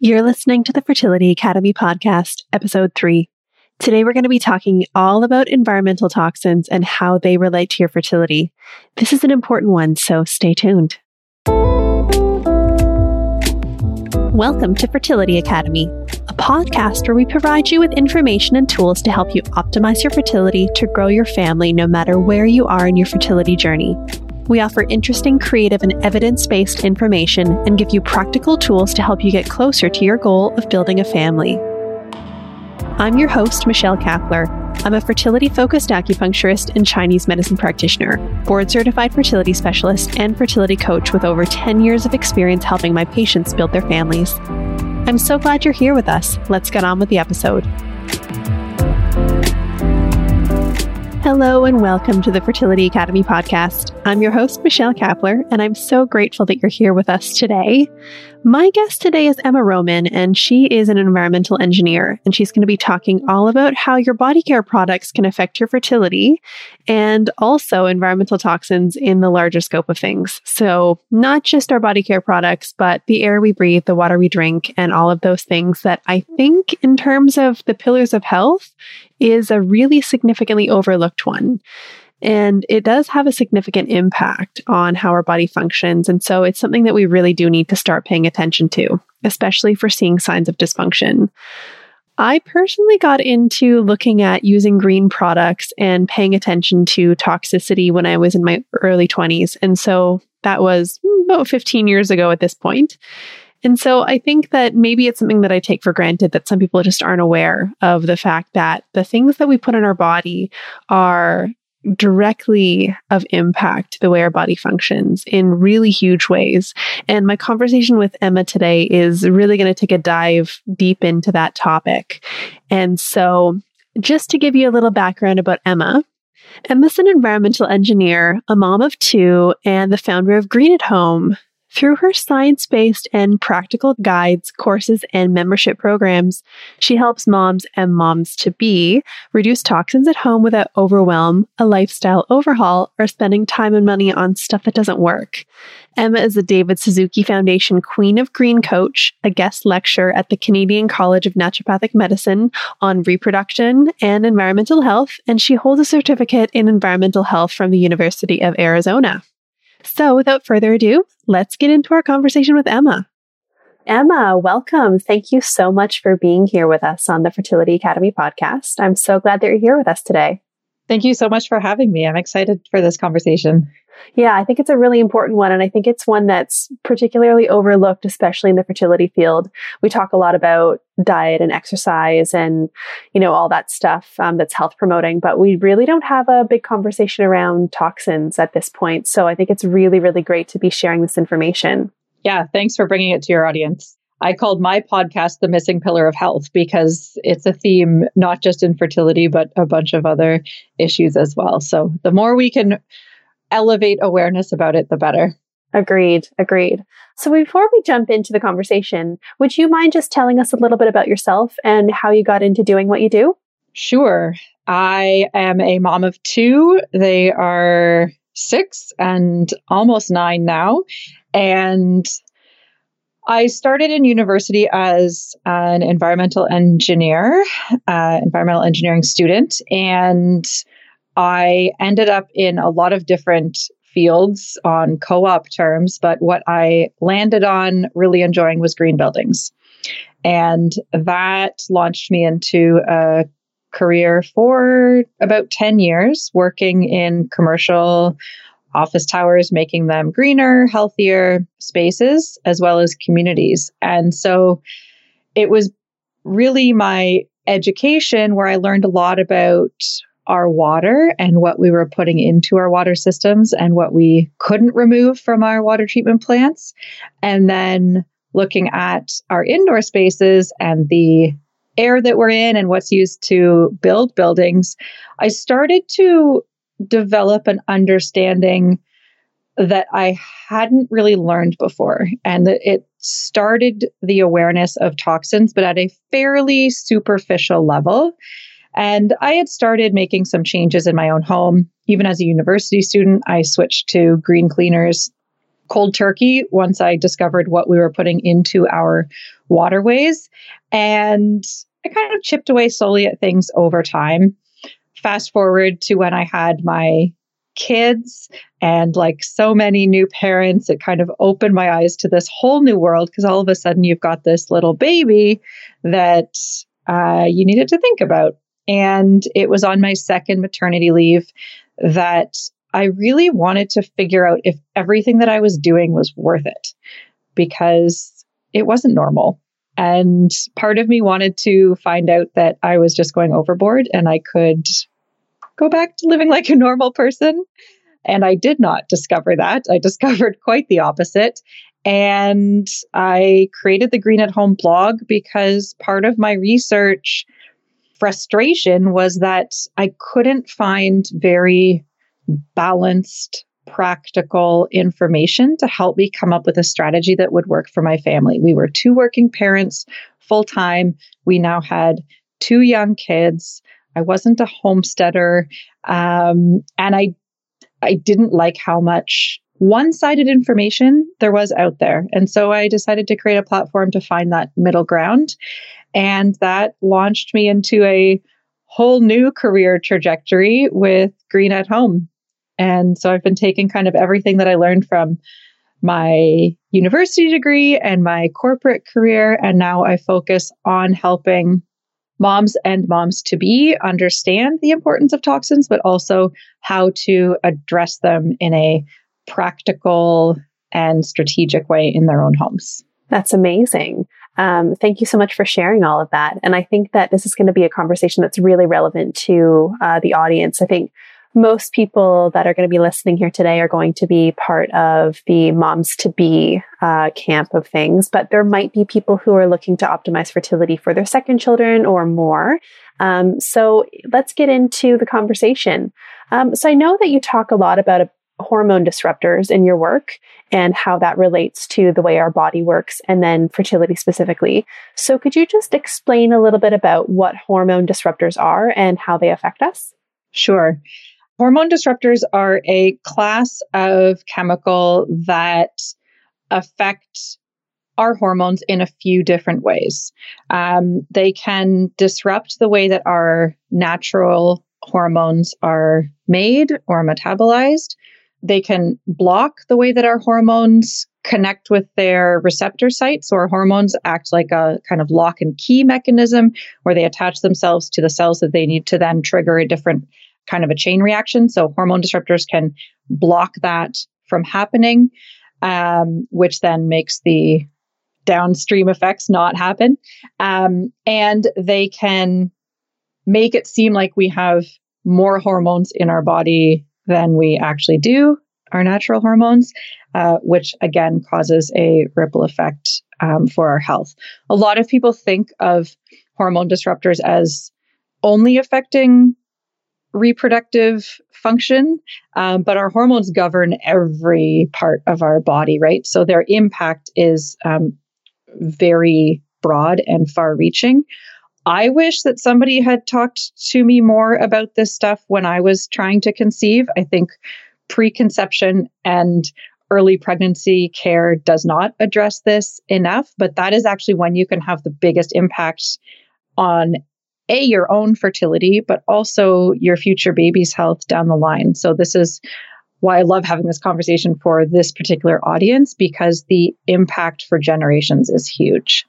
You're listening to the Fertility Academy podcast, episode three. Today, we're going to be talking all about environmental toxins and how they relate to your fertility. This is an important one, so stay tuned. Welcome to Fertility Academy, a podcast where we provide you with information and tools to help you optimize your fertility to grow your family no matter where you are in your fertility journey. We offer interesting, creative, and evidence based information and give you practical tools to help you get closer to your goal of building a family. I'm your host, Michelle Kapler. I'm a fertility focused acupuncturist and Chinese medicine practitioner, board certified fertility specialist, and fertility coach with over 10 years of experience helping my patients build their families. I'm so glad you're here with us. Let's get on with the episode. Hello and welcome to the Fertility Academy podcast. I'm your host, Michelle Kapler, and I'm so grateful that you're here with us today. My guest today is Emma Rohmann, and she is an environmental engineer, and she's going to be talking all about how your body care products can affect your fertility and also environmental toxins in the larger scope of things. So, not just our body care products, but the air we breathe, the water we drink, and all of those things that I think, in terms of the pillars of health, is a really significantly overlooked one. And it does have a significant impact on how our body functions. And so it's something that we really do need to start paying attention to, especially for seeing signs of dysfunction. I personally got into looking at using green products and paying attention to toxicity when I was in my early 20s. And so that was about 15 years ago at this point. And so I think that maybe it's something that I take for granted that some people just aren't aware of the fact that the things that we put in our body are directly of impact the way our body functions in really huge ways. And my conversation with Emma today is really going to take a dive deep into that topic. And so, just to give you a little background about Emma, Emma's an environmental engineer, a mom of two, and the founder of Green at Home, through her science based and practical guides, courses, and membership programs, she helps moms and moms to be reduce toxins at home without overwhelm, a lifestyle overhaul, or spending time and money on stuff that doesn't work. Emma is the David Suzuki Foundation Queen of Green Coach, a guest lecturer at the Canadian College of Naturopathic Medicine on reproduction and environmental health, and she holds a certificate in environmental health from the University of Arizona. So, without further ado, let's get into our conversation with Emma. Emma, welcome. Thank you so much for being here with us on the Fertility Academy podcast. I'm so glad that you're here with us today. Thank you so much for having me. I'm excited for this conversation. Yeah, I think it's a really important one. And I think it's one that's particularly overlooked, especially in the fertility field. We talk a lot about diet and exercise and, you know, all that stuff um, that's health promoting, but we really don't have a big conversation around toxins at this point. So I think it's really, really great to be sharing this information. Yeah, thanks for bringing it to your audience. I called my podcast The Missing Pillar of Health because it's a theme not just infertility but a bunch of other issues as well. So the more we can elevate awareness about it, the better. Agreed. Agreed. So before we jump into the conversation, would you mind just telling us a little bit about yourself and how you got into doing what you do? Sure. I am a mom of two. They are six and almost nine now. And I started in university as an environmental engineer, uh, environmental engineering student, and I ended up in a lot of different fields on co op terms, but what I landed on really enjoying was green buildings. And that launched me into a career for about 10 years working in commercial office towers, making them greener, healthier spaces, as well as communities. And so it was really my education where I learned a lot about our water and what we were putting into our water systems and what we couldn't remove from our water treatment plants. And then looking at our indoor spaces and the air that we're in and what's used to build buildings, I started to develop an understanding that I hadn't really learned before. And that it started the awareness of toxins, but at a fairly superficial level. And I had started making some changes in my own home. Even as a university student, I switched to green cleaners cold turkey once I discovered what we were putting into our waterways. And I kind of chipped away slowly at things over time. Fast forward to when I had my kids and like so many new parents, it kind of opened my eyes to this whole new world because all of a sudden you've got this little baby that uh, you needed to think about. And it was on my second maternity leave that I really wanted to figure out if everything that I was doing was worth it because it wasn't normal. And part of me wanted to find out that I was just going overboard and I could go back to living like a normal person. And I did not discover that. I discovered quite the opposite. And I created the Green at Home blog because part of my research frustration was that I couldn't find very balanced, practical information to help me come up with a strategy that would work for my family. We were two working parents full time. We now had two young kids. I wasn't a homesteader. Um, and I, I didn't like how much one sided information there was out there. And so I decided to create a platform to find that middle ground. And that launched me into a whole new career trajectory with Green at Home. And so I've been taking kind of everything that I learned from my university degree and my corporate career. And now I focus on helping moms and moms to be understand the importance of toxins, but also how to address them in a practical and strategic way in their own homes. That's amazing. Um, thank you so much for sharing all of that. And I think that this is going to be a conversation that's really relevant to uh, the audience. I think most people that are going to be listening here today are going to be part of the moms to be uh, camp of things, but there might be people who are looking to optimize fertility for their second children or more. Um, so let's get into the conversation. Um, so I know that you talk a lot about hormone disruptors in your work and how that relates to the way our body works and then fertility specifically. So could you just explain a little bit about what hormone disruptors are and how they affect us? Sure. Hormone disruptors are a class of chemical that affect our hormones in a few different ways. Um, they can disrupt the way that our natural hormones are made or metabolized. They can block the way that our hormones connect with their receptor sites. So our hormones act like a kind of lock and key mechanism where they attach themselves to the cells that they need to then trigger a different kind of a chain reaction. So hormone disruptors can block that from happening, um, which then makes the downstream effects not happen. Um, and they can make it seem like we have more hormones in our body than we actually do, our natural hormones, uh, which again causes a ripple effect um, for our health. A lot of people think of hormone disruptors as only affecting reproductive function, um, but our hormones govern every part of our body, right? So their impact is um, very broad and far reaching. I wish that somebody had talked to me more about this stuff when I was trying to conceive. I think preconception and early pregnancy care does not address this enough, but that is actually when you can have the biggest impact on a your own fertility but also your future baby's health down the line so this is why i love having this conversation for this particular audience because the impact for generations is huge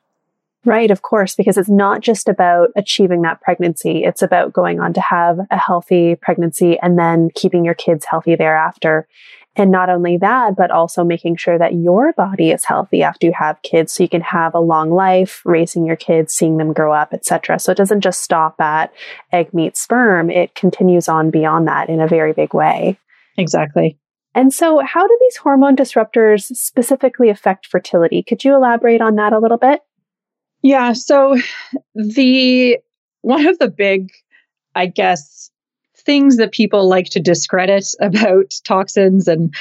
Right, of course, because it's not just about achieving that pregnancy. It's about going on to have a healthy pregnancy and then keeping your kids healthy thereafter. And not only that, but also making sure that your body is healthy after you have kids so you can have a long life, raising your kids, seeing them grow up, etc. So it doesn't just stop at egg meet sperm, it continues on beyond that in a very big way. Exactly. And so how do these hormone disruptors specifically affect fertility? Could you elaborate on that a little bit? Yeah, so the one of the big I guess things that people like to discredit about toxins and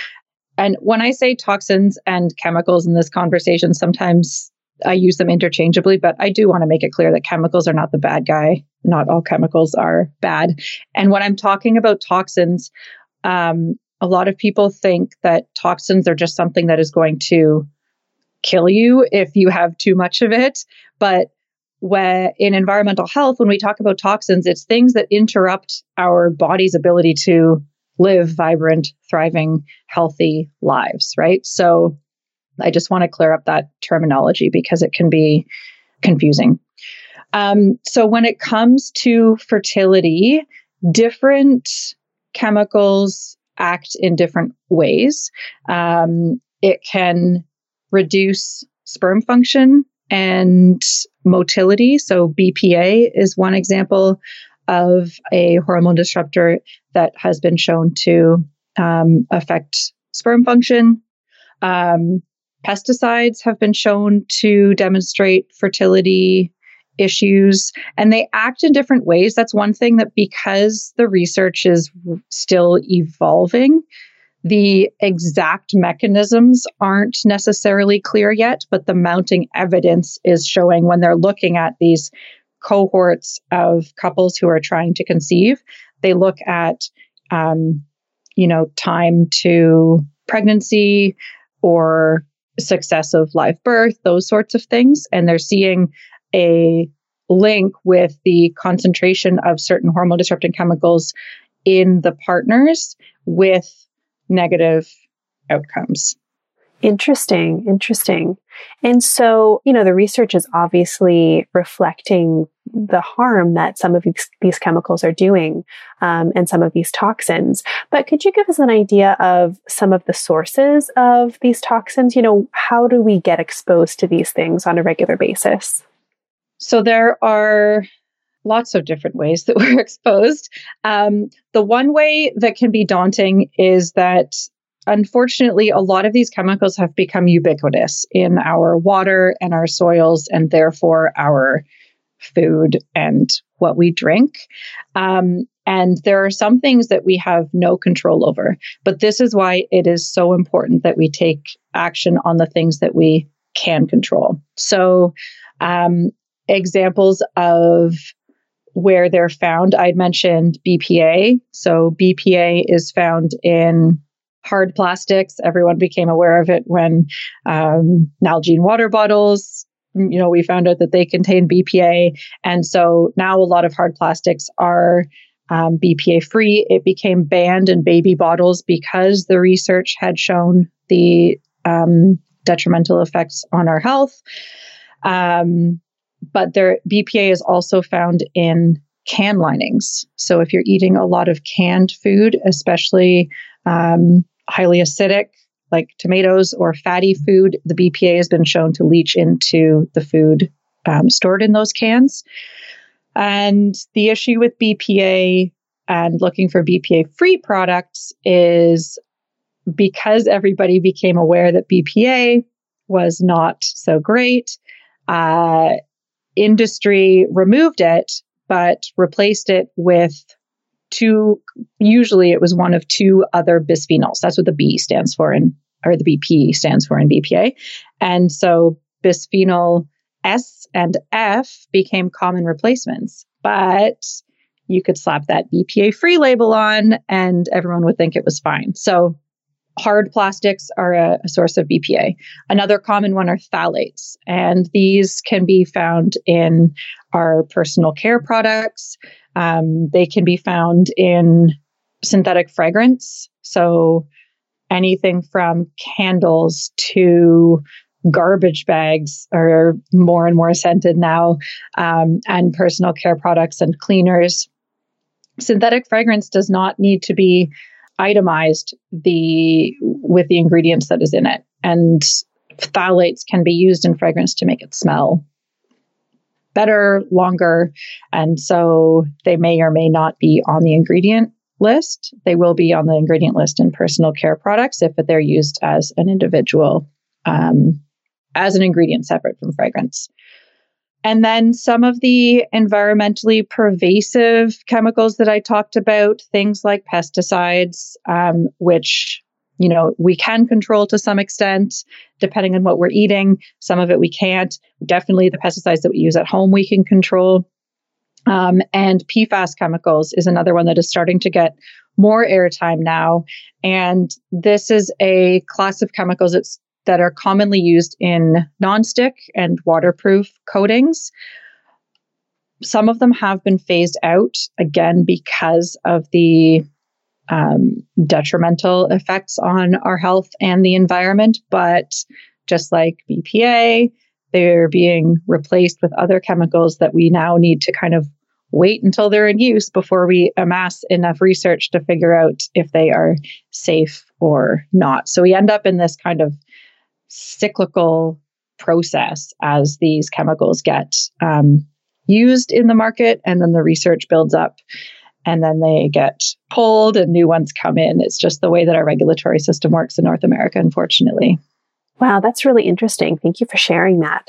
and when I say toxins and chemicals in this conversation, sometimes I use them interchangeably, but I do want to make it clear that chemicals are not the bad guy. Not all chemicals are bad. And when I'm talking about toxins, um, A lot of people think that toxins are just something that is going to kill you if you have too much of it. But when in environmental health, when we talk about toxins, it's things that interrupt our body's ability to live vibrant, thriving, healthy lives, right? So I just want to clear up that terminology because it can be confusing. Um, so when it comes to fertility, different chemicals act in different ways. Um, it can reduce sperm function and motility. So BPA is one example of a hormone disruptor that has been shown to um, affect sperm function. Um, pesticides have been shown to demonstrate fertility issues and they act in different ways. That's one thing that because the research is still evolving, the exact mechanisms aren't necessarily clear yet, but the mounting evidence is showing when they're looking at these cohorts of couples who are trying to conceive, they look at, um, you know, time to pregnancy or success of live birth, those sorts of things. And they're seeing a link with the concentration of certain hormone disrupting chemicals in the partners with negative outcomes. Interesting, interesting. And so, you know, the research is obviously reflecting the harm that some of these, these chemicals are doing um, and some of these toxins. But could you give us an idea of some of the sources of these toxins? You know, how do we get exposed to these things on a regular basis? So there are lots of different ways that we're exposed. Um, the one way that can be daunting is that unfortunately, a lot of these chemicals have become ubiquitous in our water and our soils, and therefore our food and what we drink. Um, and there are some things that we have no control over. But this is why it is so important that we take action on the things that we can control. So, um, examples of where they're found, I'd mentioned BPA. So, BPA is found in hard plastics. Everyone became aware of it when um, Nalgene water bottles, you know, we found out that they contain BPA. And so now a lot of hard plastics are um, BPA free. It became banned in baby bottles because the research had shown the um, detrimental effects on our health. Um, but their BPA is also found in can linings. So if you're eating a lot of canned food, especially um, highly acidic like tomatoes or fatty food, the BPA has been shown to leach into the food um, stored in those cans. And the issue with BPA and looking for BPA free products is because everybody became aware that BPA was not so great, uh, industry removed it, but replaced it with two, usually it was one of two other bisphenols. That's what the B stands for in, or the BP stands for in BPA. And so bisphenol S and F became common replacements, but you could slap that BPA free label on and everyone would think it was fine. So hard plastics are a, a, source of BPA. Another common one are phthalates, and these can be found in our personal care products. Um, they can be found in synthetic fragrance. So anything from candles to garbage bags are more and more scented now, um, and personal care products and cleaners. Synthetic fragrance does not need to be itemized the with the ingredients that is in it, and phthalates can be used in fragrance to make it smell better, longer. And so they may or may not be on the ingredient list. They will be on the ingredient list in personal care products if they're used as an individual, um, as an ingredient separate from fragrance. And then some of the environmentally pervasive chemicals that I talked about, things like pesticides, um, which you know, we can control to some extent, depending on what we're eating. Some of it we can't. Definitely the pesticides that we use at home, we can control. Um, and PFAS chemicals is another one that is starting to get more airtime now. And this is a class of chemicals that's, that are commonly used in nonstick and waterproof coatings. Some of them have been phased out again because of the um, detrimental effects on our health and the environment. But just like BPA, they're being replaced with other chemicals that we now need to kind of wait until they're in use before we amass enough research to figure out if they are safe or not. So we end up in this kind of cyclical process as these chemicals get um, used in the market and then the research builds up and then they get pulled and new ones come in. It's just the way that our regulatory system works in North America, unfortunately. Wow, that's really interesting. Thank you for sharing that.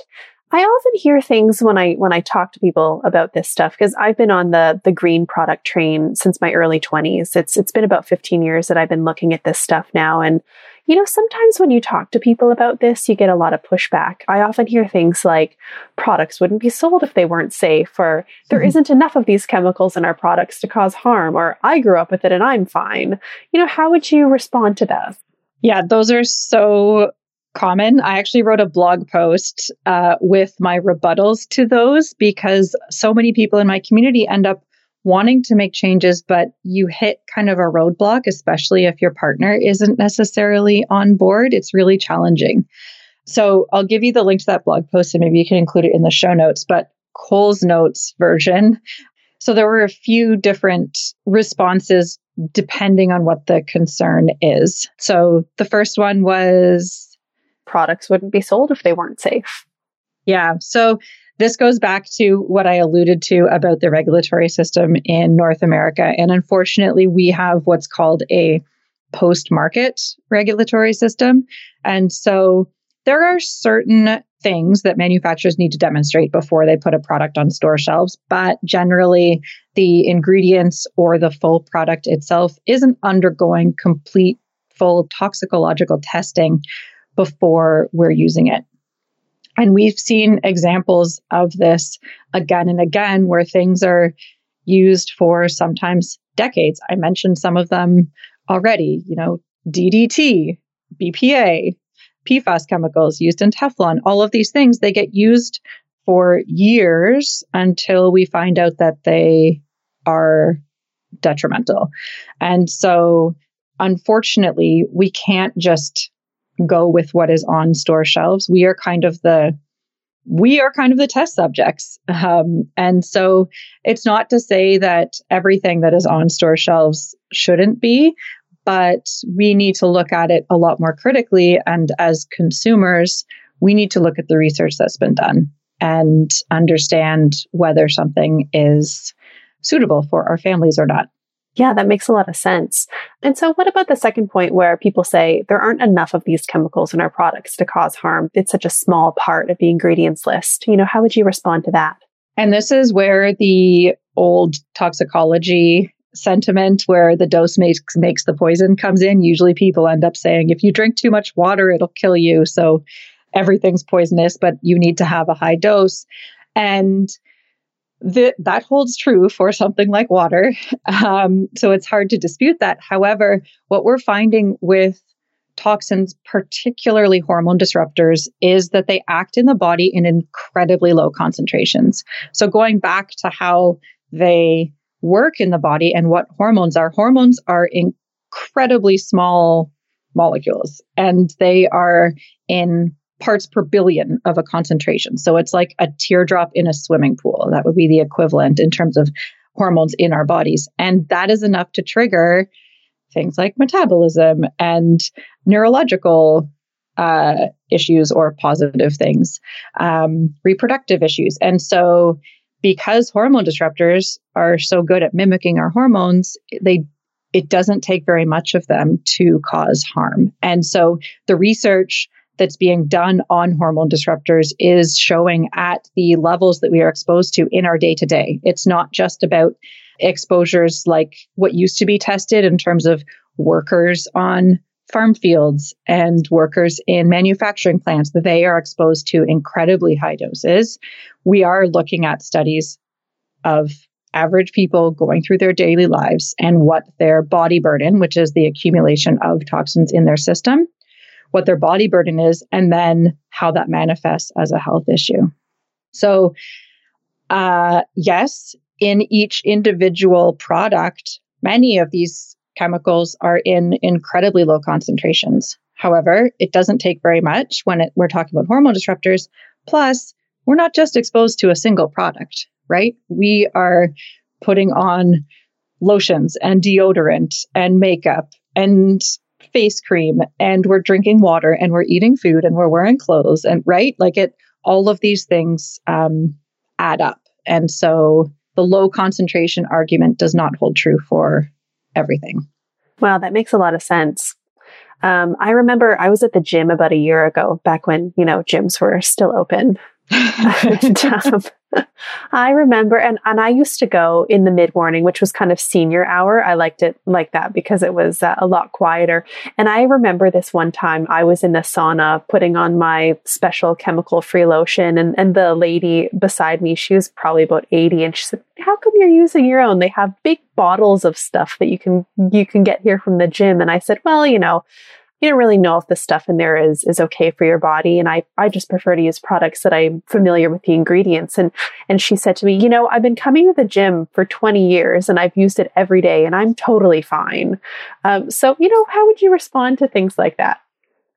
I often hear things when I when I talk to people about this stuff because I've been on the the green product train since my early 20s. It's it's been about 15 years that I've been looking at this stuff now and you know sometimes when you talk to people about this you get a lot of pushback. I often hear things like products wouldn't be sold if they weren't safe or there mm-hmm. isn't enough of these chemicals in our products to cause harm or I grew up with it and I'm fine. You know, how would you respond to that? Yeah, those are so common. I actually wrote a blog post uh, with my rebuttals to those because so many people in my community end up wanting to make changes, but you hit kind of a roadblock, especially if your partner isn't necessarily on board. It's really challenging. So I'll give you the link to that blog post and maybe you can include it in the show notes. But Coles Notes version. So there were a few different responses depending on what the concern is. So the first one was products wouldn't be sold if they weren't safe. Yeah. So this goes back to what I alluded to about the regulatory system in North America. And unfortunately, we have what's called a post market regulatory system. And so there are certain things that manufacturers need to demonstrate before they put a product on store shelves. But generally, the ingredients or the full product itself isn't undergoing complete, full toxicological testing before we're using it. And we've seen examples of this again and again where things are used for sometimes decades. I mentioned some of them already, you know, DDT, BPA, PFAS chemicals used in Teflon, all of these things, they get used for years until we find out that they are detrimental. And so, unfortunately, we can't just go with what is on store shelves. We are kind of the we are kind of the test subjects. Um, and so it's not to say that everything that is on store shelves shouldn't be, but we need to look at it a lot more critically. And as consumers, we need to look at the research that's been done and understand whether something is suitable for our families or not. Yeah, that makes a lot of sense. And so, what about the second point where people say there aren't enough of these chemicals in our products to cause harm? It's such a small part of the ingredients list. You know, how would you respond to that? And this is where the old toxicology sentiment where the dose makes makes the poison comes in. Usually people end up saying if you drink too much water it'll kill you. So everything's poisonous, but you need to have a high dose. And that that holds true for something like water. Um, so it's hard to dispute that. However, what we're finding with toxins, particularly hormone disruptors, is that they act in the body in incredibly low concentrations. So going back to how they work in the body and what hormones are, hormones are incredibly small molecules and they are in parts per billion of a concentration. So it's like a teardrop in a swimming pool. That would be the equivalent in terms of hormones in our bodies. And that is enough to trigger things like metabolism and neurological uh, issues or positive things, um, reproductive issues. And so, because hormone disruptors are so good at mimicking our hormones, they it doesn't take very much of them to cause harm. And so the research that's being done on hormone disruptors is showing at the levels that we are exposed to in our day to day. It's not just about exposures like what used to be tested in terms of workers on farm fields and workers in manufacturing plants that they are exposed to incredibly high doses. We are looking at studies of average people going through their daily lives and what their body burden, which is the accumulation of toxins in their system, what their body burden is, and then how that manifests as a health issue. So, uh, yes, in each individual product, many of these chemicals are in incredibly low concentrations. However, it doesn't take very much when it, we're talking about hormone disruptors. Plus, we're not just exposed to a single product, right? We are putting on lotions and deodorant and makeup and face cream and we're drinking water and we're eating food and we're wearing clothes and right? Like it all of these things um, add up. And so the low concentration argument does not hold true for everything. Wow that makes a lot of sense. Um, i remember i was at the gym about a year ago back when you know gyms were still open I remember, and, and I used to go in the mid morning, which was kind of senior hour. I liked it like that because it was uh, a lot quieter. And I remember this one time I was in the sauna putting on my special chemical free lotion, and, and the lady beside me, she was probably about 80, and she said, How come you're using your own? They have big bottles of stuff that you can you can get here from the gym. And I said, Well, you know, you don't really know if the stuff in there is is okay for your body. And i i just prefer to use products that i'm familiar with the ingredients. And and she said to me you know i've been coming to the gym for 20 years and i've used it every day and i'm totally fine. Um, so you know how would you respond to things like that?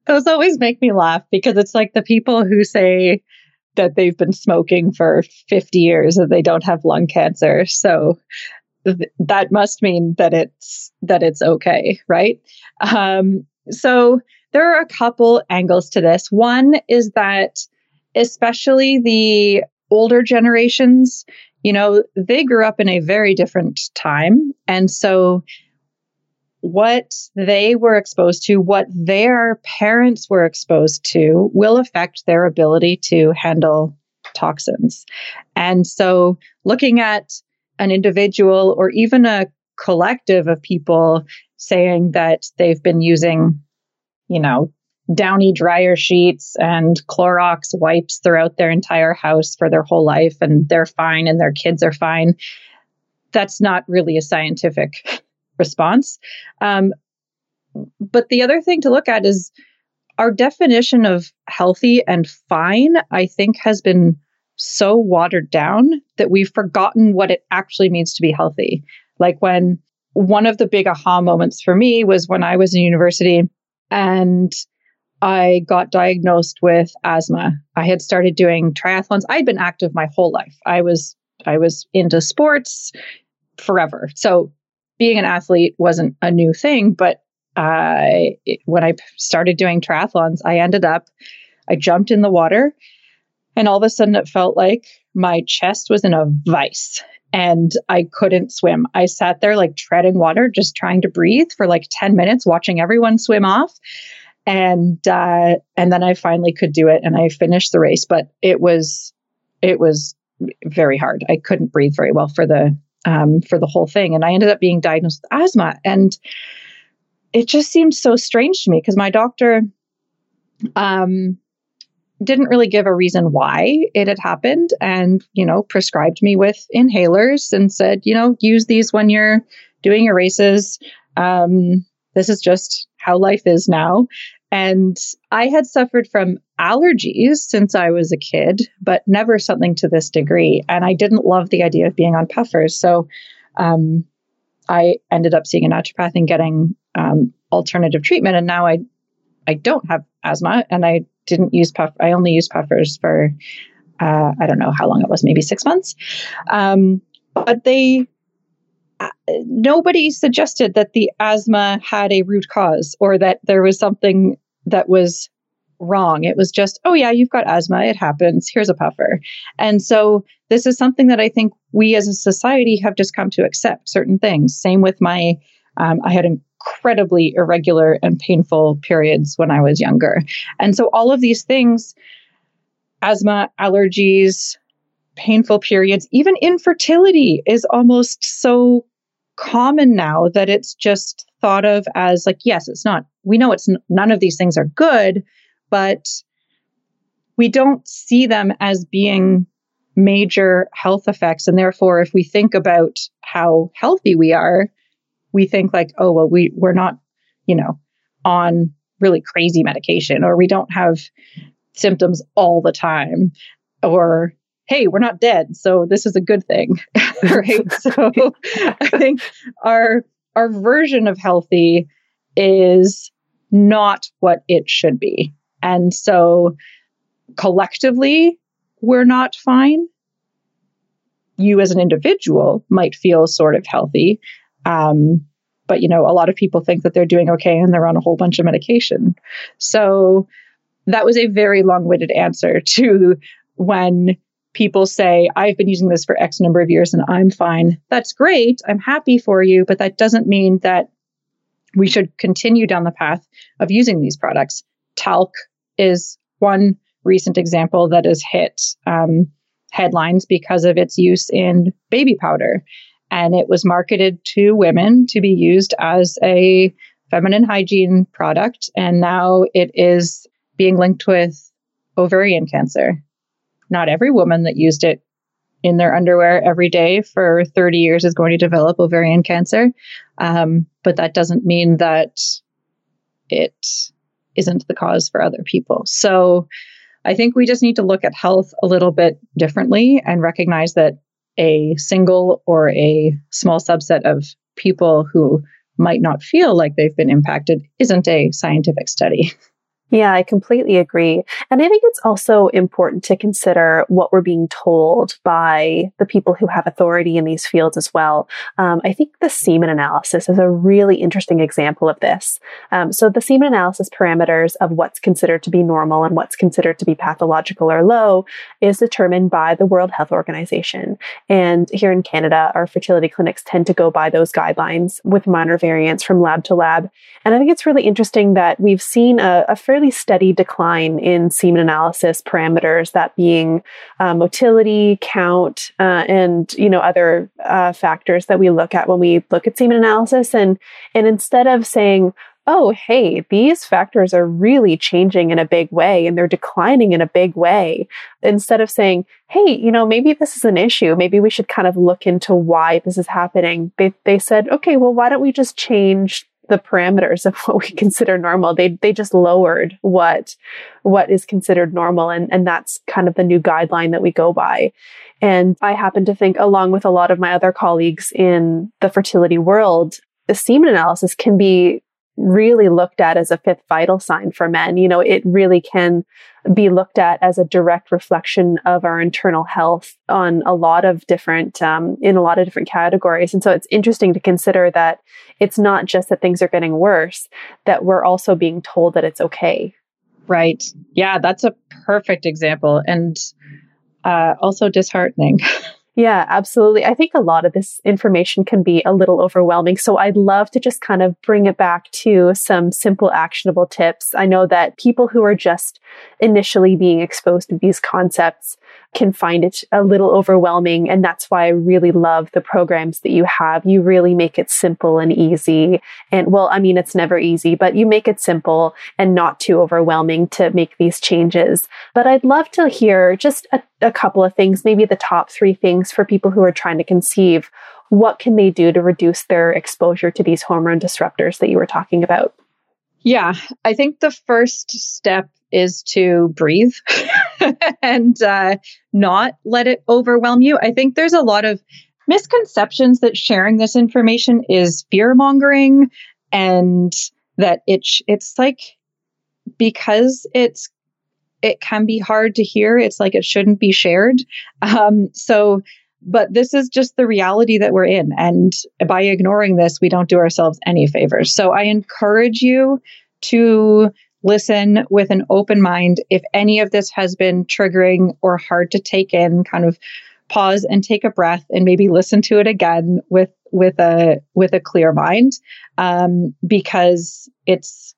Those always make me laugh because it's like the people who say that they've been smoking for 50 years and they don't have lung cancer. So th- that must mean that it's that it's okay right? Um, so there are a couple angles to this. One is that, especially the older generations, you know, they grew up in a very different time. And so what they were exposed to, what their parents were exposed to, will affect their ability to handle toxins. And so looking at an individual or even a collective of people saying that they've been using, you know, downy dryer sheets and Clorox wipes throughout their entire house for their whole life and they're fine and their kids are fine. That's not really a scientific response. Um, but the other thing to look at is our definition of healthy and fine, I think, has been so watered down that we've forgotten what it actually means to be healthy. Like when one of the big aha moments for me was when I was in university and I got diagnosed with asthma. I had started doing triathlons. I'd been active my whole life. I was I was into sports forever. So being an athlete wasn't a new thing, but I when I started doing triathlons, I ended up I jumped in the water and all of a sudden it felt like my chest was in a vice and I couldn't swim. I sat there like treading water, just trying to breathe for like 10 minutes, watching everyone swim off. And, uh, and then I finally could do it and I finished the race, but it was, it was very hard. I couldn't breathe very well for the, um, for the whole thing. And I ended up being diagnosed with asthma. And it just seemed so strange to me because my doctor, um, didn't really give a reason why it had happened and, you know, prescribed me with inhalers and said, you know, use these when you're doing your races. Um, this is just how life is now. And I had suffered from allergies since I was a kid, but never something to this degree. And I didn't love the idea of being on puffers. So um, I ended up seeing a naturopath and getting um, alternative treatment. And now I, I don't have asthma and I didn't use puff. I only used puffers for uh, I don't know how long it was, maybe six months. Um, but they uh, nobody suggested that the asthma had a root cause or that there was something that was wrong. It was just, oh yeah, you've got asthma. It happens. Here's a puffer. And so this is something that I think we as a society have just come to accept certain things. Same with my, um, I had incredibly irregular and painful periods when I was younger. And so all of these things asthma, allergies, painful periods, even infertility is almost so common now that it's just thought of as like yes, it's not. We know it's n- none of these things are good, but we don't see them as being major health effects. And therefore, if we think about how healthy we are, we think like, oh, well, we, we're not, you know, on really crazy medication or we don't have symptoms all the time or hey we're not dead so this is a good thing right? So i think our our version of healthy is not what it should be. And so collectively we're not fine. You as an individual might feel sort of healthy um, but you know a lot of people think that they're doing okay and they're on a whole bunch of medication. So that was a very long-winded answer to when people say i've been using this for x number of years and i'm fine. That's great. I'm happy for you. But that doesn't mean that we should continue down the path of using these products. Talc is one recent example that has hit um, headlines because of its use in baby powder and it was marketed to women to be used as a feminine hygiene product. And now it is being linked with ovarian cancer. Not every woman that used it in their underwear every day for 30 years is going to develop ovarian cancer. Um, but that doesn't mean that it isn't the cause for other people. So I think we just need to look at health a little bit differently and recognize that a single or a small subset of people who might not feel like they've been impacted isn't a scientific study. Yeah, I completely agree. And I think it's also important to consider what we're being told by the people who have authority in these fields as well. Um, I think the semen analysis is a really interesting example of this. Um, so the semen analysis parameters of what's considered to be normal and what's considered to be pathological or low is determined by the World Health Organization. And here in Canada, our fertility clinics tend to go by those guidelines with minor variants from lab to lab. And I think it's really interesting that we've seen a, a fairly fairly steady decline in semen analysis parameters, that being uh, motility, count, uh, and you know other uh, factors that we look at when we look at semen analysis. And and instead of saying, oh, hey, these factors are really changing in a big way and they're declining in a big way. Instead of saying, hey, you know, maybe this is an issue. Maybe we should kind of look into why this is happening. They, they said, okay, well, why don't we just change the parameters of what we consider normal. They they just lowered what what is considered normal and and that's kind of the new guideline that we go by. And I happen to think along with a lot of my other colleagues in the fertility world, the semen analysis can be really looked at as a fifth vital sign for men. You know, it really can be looked at as a direct reflection of our internal health on a lot of different, um, in a lot of different categories. And so it's interesting to consider that it's not just that things are getting worse, that we're also being told that it's okay. Right. Yeah, that's a perfect example and uh, also disheartening. Yeah, absolutely. I think a lot of this information can be a little overwhelming. So I'd love to just kind of bring it back to some simple, actionable tips. I know that people who are just initially being exposed to these concepts can find it a little overwhelming. And that's why I really love the programs that you have. You really make it simple and easy. And well, I mean, it's never easy, but you make it simple and not too overwhelming to make these changes. But I'd love to hear just a, a couple of things, maybe the top three things for people who are trying to conceive. What can they do to reduce their exposure to these hormone disruptors that you were talking about? Yeah, I think the first step is to breathe and uh, not let it overwhelm you. I think there's a lot of misconceptions that sharing this information is fear mongering and that it's it's like because it's it can be hard to hear it's like it shouldn't be shared um, so but this is just the reality that we're in and by ignoring this we don't do ourselves any favors so i encourage you to listen with an open mind. If any of this has been triggering or hard to take in, kind of pause and take a breath and maybe listen to it again with with a with a clear mind um, because it's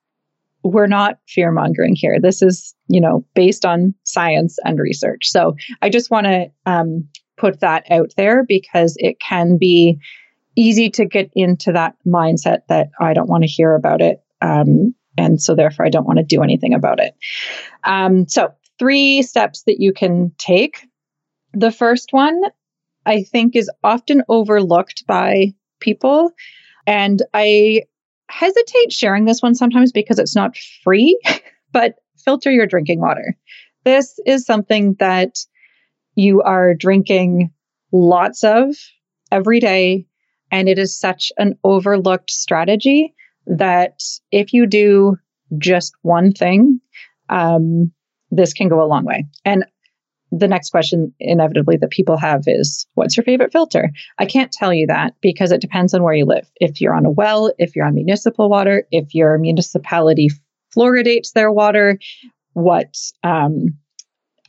we're not fear mongering here. This is you know based on science and research. So I just want to um, put that out there because it can be easy to get into that mindset that I don't want to hear about it. Um, and so therefore I don't want to do anything about it. Um, so three steps that you can take. The first one I think is often overlooked by people. And I hesitate sharing this one sometimes because it's not free, but filter your drinking water. This is something that you are drinking lots of every day. And it is such an overlooked strategy that if you do just one thing, um, this can go a long way. And the next question inevitably that people have is what's your favorite filter? I can't tell you that because it depends on where you live. If you're on a well if you're on municipal water if your municipality fluoridates their water what um,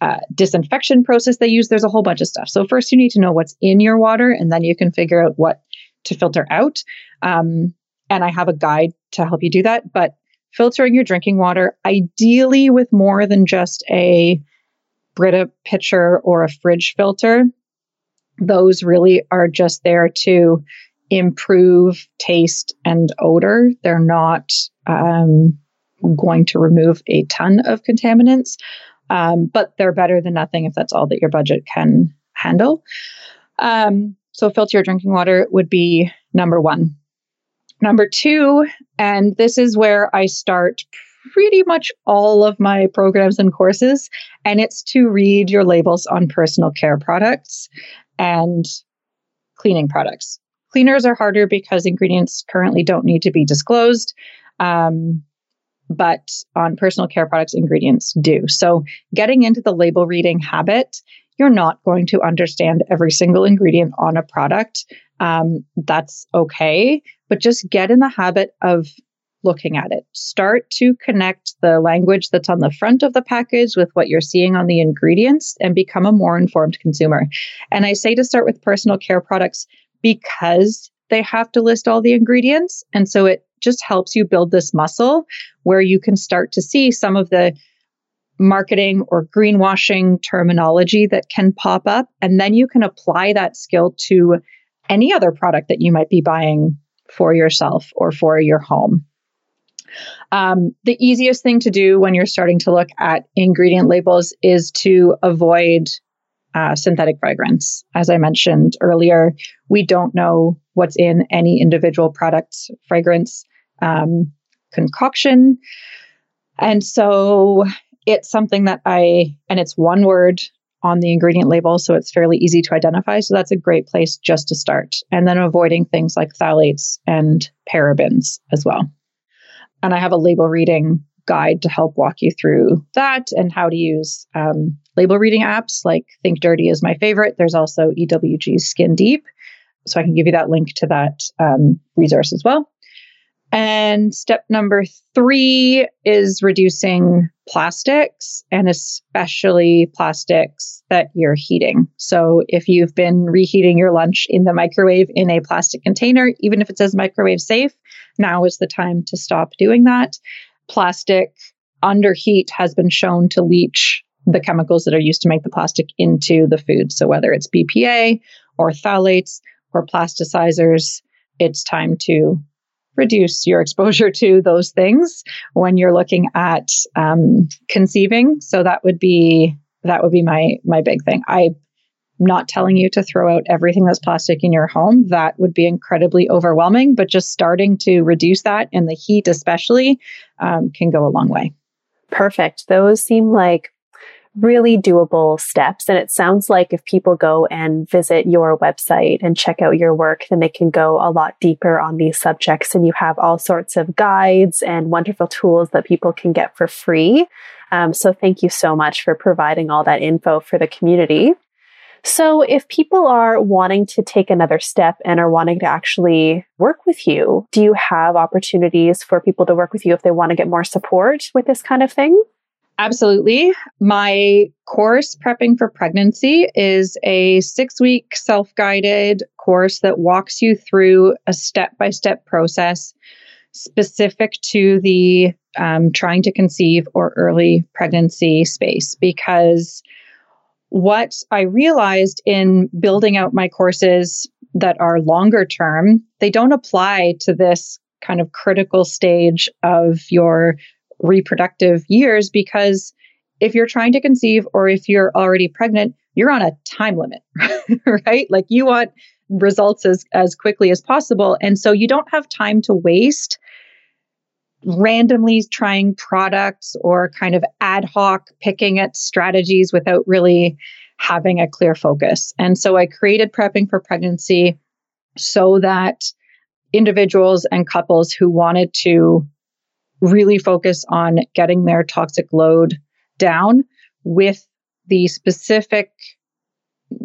uh, disinfection process they use there's a whole bunch of stuff. So first you need to know what's in your water and then you can figure out what to filter out. Um, and i have a guide to help you do that but filtering your drinking water ideally with more than just a Brita pitcher or a fridge filter, those really are just there to improve taste and odor. They're not um, going to remove a ton of contaminants, um, but they're better than nothing if that's all that your budget can handle. Um, so, filter your drinking water would be number one. Number two, and this is where I start pretty much all of my programs and courses, and it's to read your labels on personal care products and cleaning products. Cleaners are harder because ingredients currently don't need to be disclosed. Um, but on personal care products, ingredients do. So, getting into the label reading habit, you're not going to understand every single ingredient on a product. Um, that's okay. But just get in the habit of looking at it. Start to connect the language that's on the front of the package with what you're seeing on the ingredients and become a more informed consumer. And I say to start with personal care products because they have to list all the ingredients. And so it just helps you build this muscle where you can start to see some of the marketing or greenwashing terminology that can pop up. And then you can apply that skill to any other product that you might be buying for yourself or for your home. Um, the easiest thing to do when you're starting to look at ingredient labels is to avoid uh, synthetic fragrance. As I mentioned earlier, we don't know what's in any individual product's fragrance um, concoction. And so it's something that I, and it's one word on the ingredient label, so it's fairly easy to identify. So that's a great place just to start. And then avoiding things like phthalates and parabens as well. And I have a label reading guide to help walk you through that and how to use um, label reading apps like Think Dirty is my favorite. There's also EWG Skin Deep. So I can give you that link to that um, resource as well. And step number three is reducing plastics and especially plastics that you're heating. So if you've been reheating your lunch in the microwave in a plastic container, even if it says microwave safe, now is the time to stop doing that. Plastic under heat has been shown to leach the chemicals that are used to make the plastic into the food. So whether it's BPA or phthalates or plasticizers, it's time to reduce your exposure to those things when you're looking at um, conceiving. So that would be that would be my my big thing. I'm not telling you to throw out everything that's plastic in your home. That would be incredibly overwhelming. But just starting to reduce that and the heat, especially, um, can go a long way. Perfect. Those seem like really doable steps. And it sounds like if people go and visit your website and check out your work, then they can go a lot deeper on these subjects. And you have all sorts of guides and wonderful tools that people can get for free. Um, so thank you so much for providing all that info for the community. So if people are wanting to take another step and are wanting to actually work with you, do you have opportunities for people to work with you if they want to get more support with this kind of thing? Absolutely. My course, Prepping for Pregnancy, is a six week self guided course that walks you through a step by step process specific to the um, trying to conceive or early pregnancy space. Because what I realized in building out my courses that are longer term, they don't apply to this kind of critical stage of your reproductive years because if you're trying to conceive or if you're already pregnant, you're on a time limit, right? Like you want results as, as quickly as possible. And so you don't have time to waste randomly trying products or kind of ad hoc picking at strategies without really having a clear focus. And so I created Prepping for Pregnancy so that individuals and couples who wanted to really focus on getting their toxic load down with the specific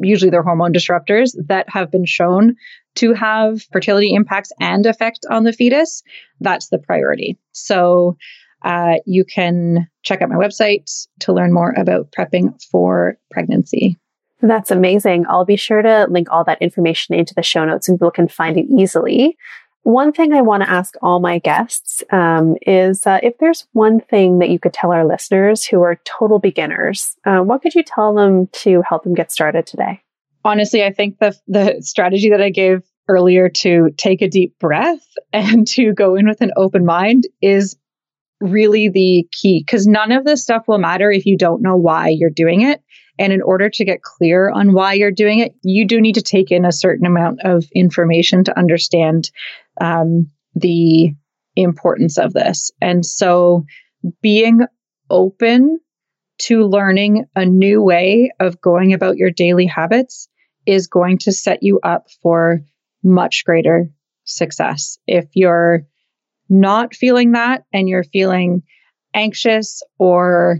usually they're hormone disruptors that have been shown to have fertility impacts and effect on the fetus that's the priority so uh, you can check out my website to learn more about prepping for pregnancy that's amazing. I'll be sure to link all that information into the show notes and people can find it easily. One thing I want to ask all my guests um, is uh, if there's one thing that you could tell our listeners who are total beginners, uh, what could you tell them to help them get started today? Honestly, I think the the strategy that I gave earlier to take a deep breath and to go in with an open mind is really the key because none of this stuff will matter if you don't know why you're doing it. And in order to get clear on why you're doing it, you do need to take in a certain amount of information to understand um, the importance of this. And so being open to learning a new way of going about your daily habits is going to set you up for much greater success. If you're not feeling that and you're feeling anxious or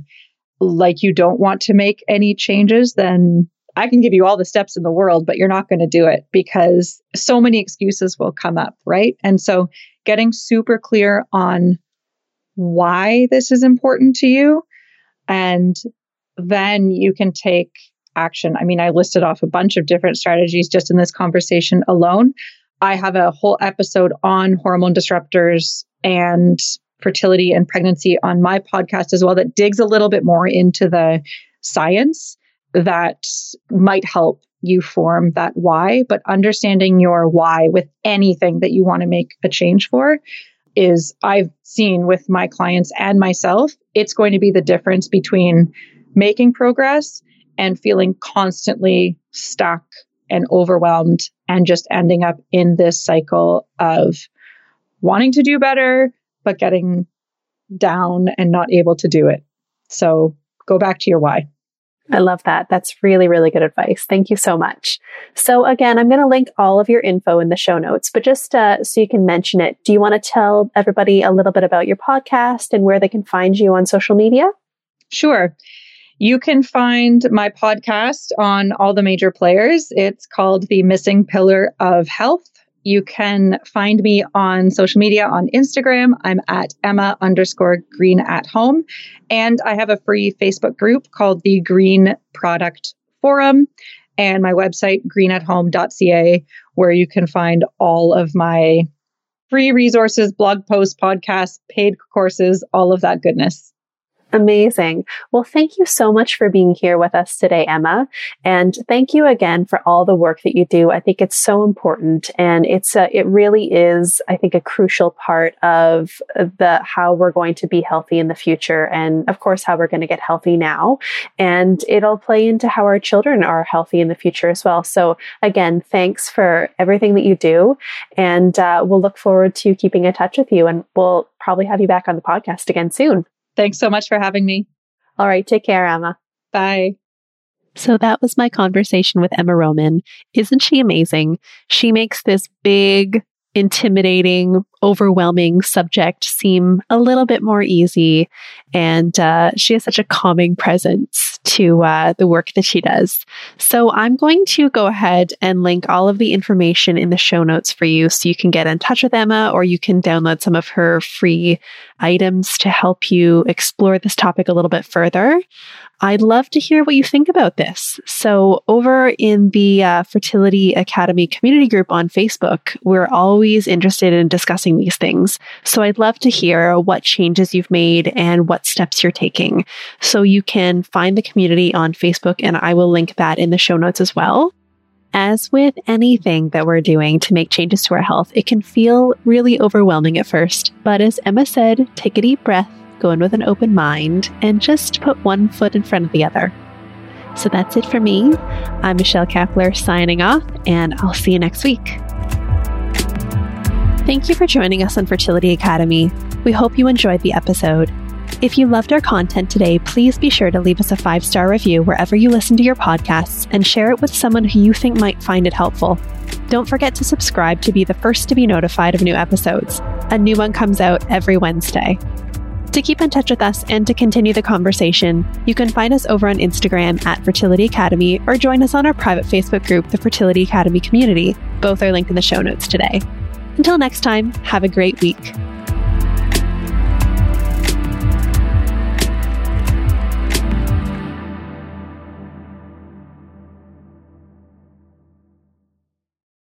like you don't want to make any changes, then I can give you all the steps in the world, but you're not going to do it because so many excuses will come up, right? And so getting super clear on why this is important to you and then you can take action. I mean, I listed off a bunch of different strategies just in this conversation alone. I have a whole episode on hormone disruptors and fertility and pregnancy on my podcast as well that digs a little bit more into the science that might help you form that why. But understanding your why with anything that you want to make a change for is I've seen with my clients and myself, it's going to be the difference between making progress and feeling constantly stuck and overwhelmed and just ending up in this cycle of wanting to do better, but getting down and not able to do it. So go back to your why. I love that. That's really, really good advice. Thank you so much. So again, I'm going to link all of your info in the show notes, but just uh, so you can mention it, do you want to tell everybody a little bit about your podcast and where they can find you on social media? Sure. You can find my podcast on all the major players. It's called The Missing Pillar of Health. You can find me on social media on Instagram. I'm at Emma underscore green at home. And I have a free Facebook group called the Green Product Forum and my website, greenathome.ca, where you can find all of my free resources, blog posts, podcasts, paid courses, all of that goodness. Amazing. Well, thank you so much for being here with us today, Emma. And thank you again for all the work that you do. I think it's so important and it's a, it really is, I think, a crucial part of the, how we're going to be healthy in the future. And of course, how we're going to get healthy now. And it'll play into how our children are healthy in the future as well. So again, thanks for everything that you do. And uh, we'll look forward to keeping in touch with you and we'll probably have you back on the podcast again soon. Thanks so much for having me. All right. Take care, Emma. Bye. So that was my conversation with Emma Rohmann. Isn't she amazing? She makes this big, intimidating, overwhelming subject seem a little bit more easy. And uh, she has such a calming presence to uh, the work that she does. So I'm going to go ahead and link all of the information in the show notes for you so you can get in touch with Emma or you can download some of her free items to help you explore this topic a little bit further. I'd love to hear what you think about this. So, over in the uh, Fertility Academy community group on Facebook, we're always interested in discussing these things. So, I'd love to hear what changes you've made and what steps you're taking. So, you can find the community on Facebook, and I will link that in the show notes as well. As with anything that we're doing to make changes to our health, it can feel really overwhelming at first. But as Emma said, take a deep breath go in with an open mind, and just put one foot in front of the other. So that's it for me. I'm Michelle Kapler signing off, and I'll see you next week. Thank you for joining us on Fertility Academy. We hope you enjoyed the episode. If you loved our content today, please be sure to leave us a five star review wherever you listen to your podcasts and share it with someone who you think might find it helpful. Don't forget to subscribe to be the first to be notified of new episodes. A new one comes out every Wednesday. To keep in touch with us and to continue the conversation, you can find us over on Instagram at Fertility Academy or join us on our private Facebook group, the Fertility Academy Community. Both are linked in the show notes today. Until next time, have a great week.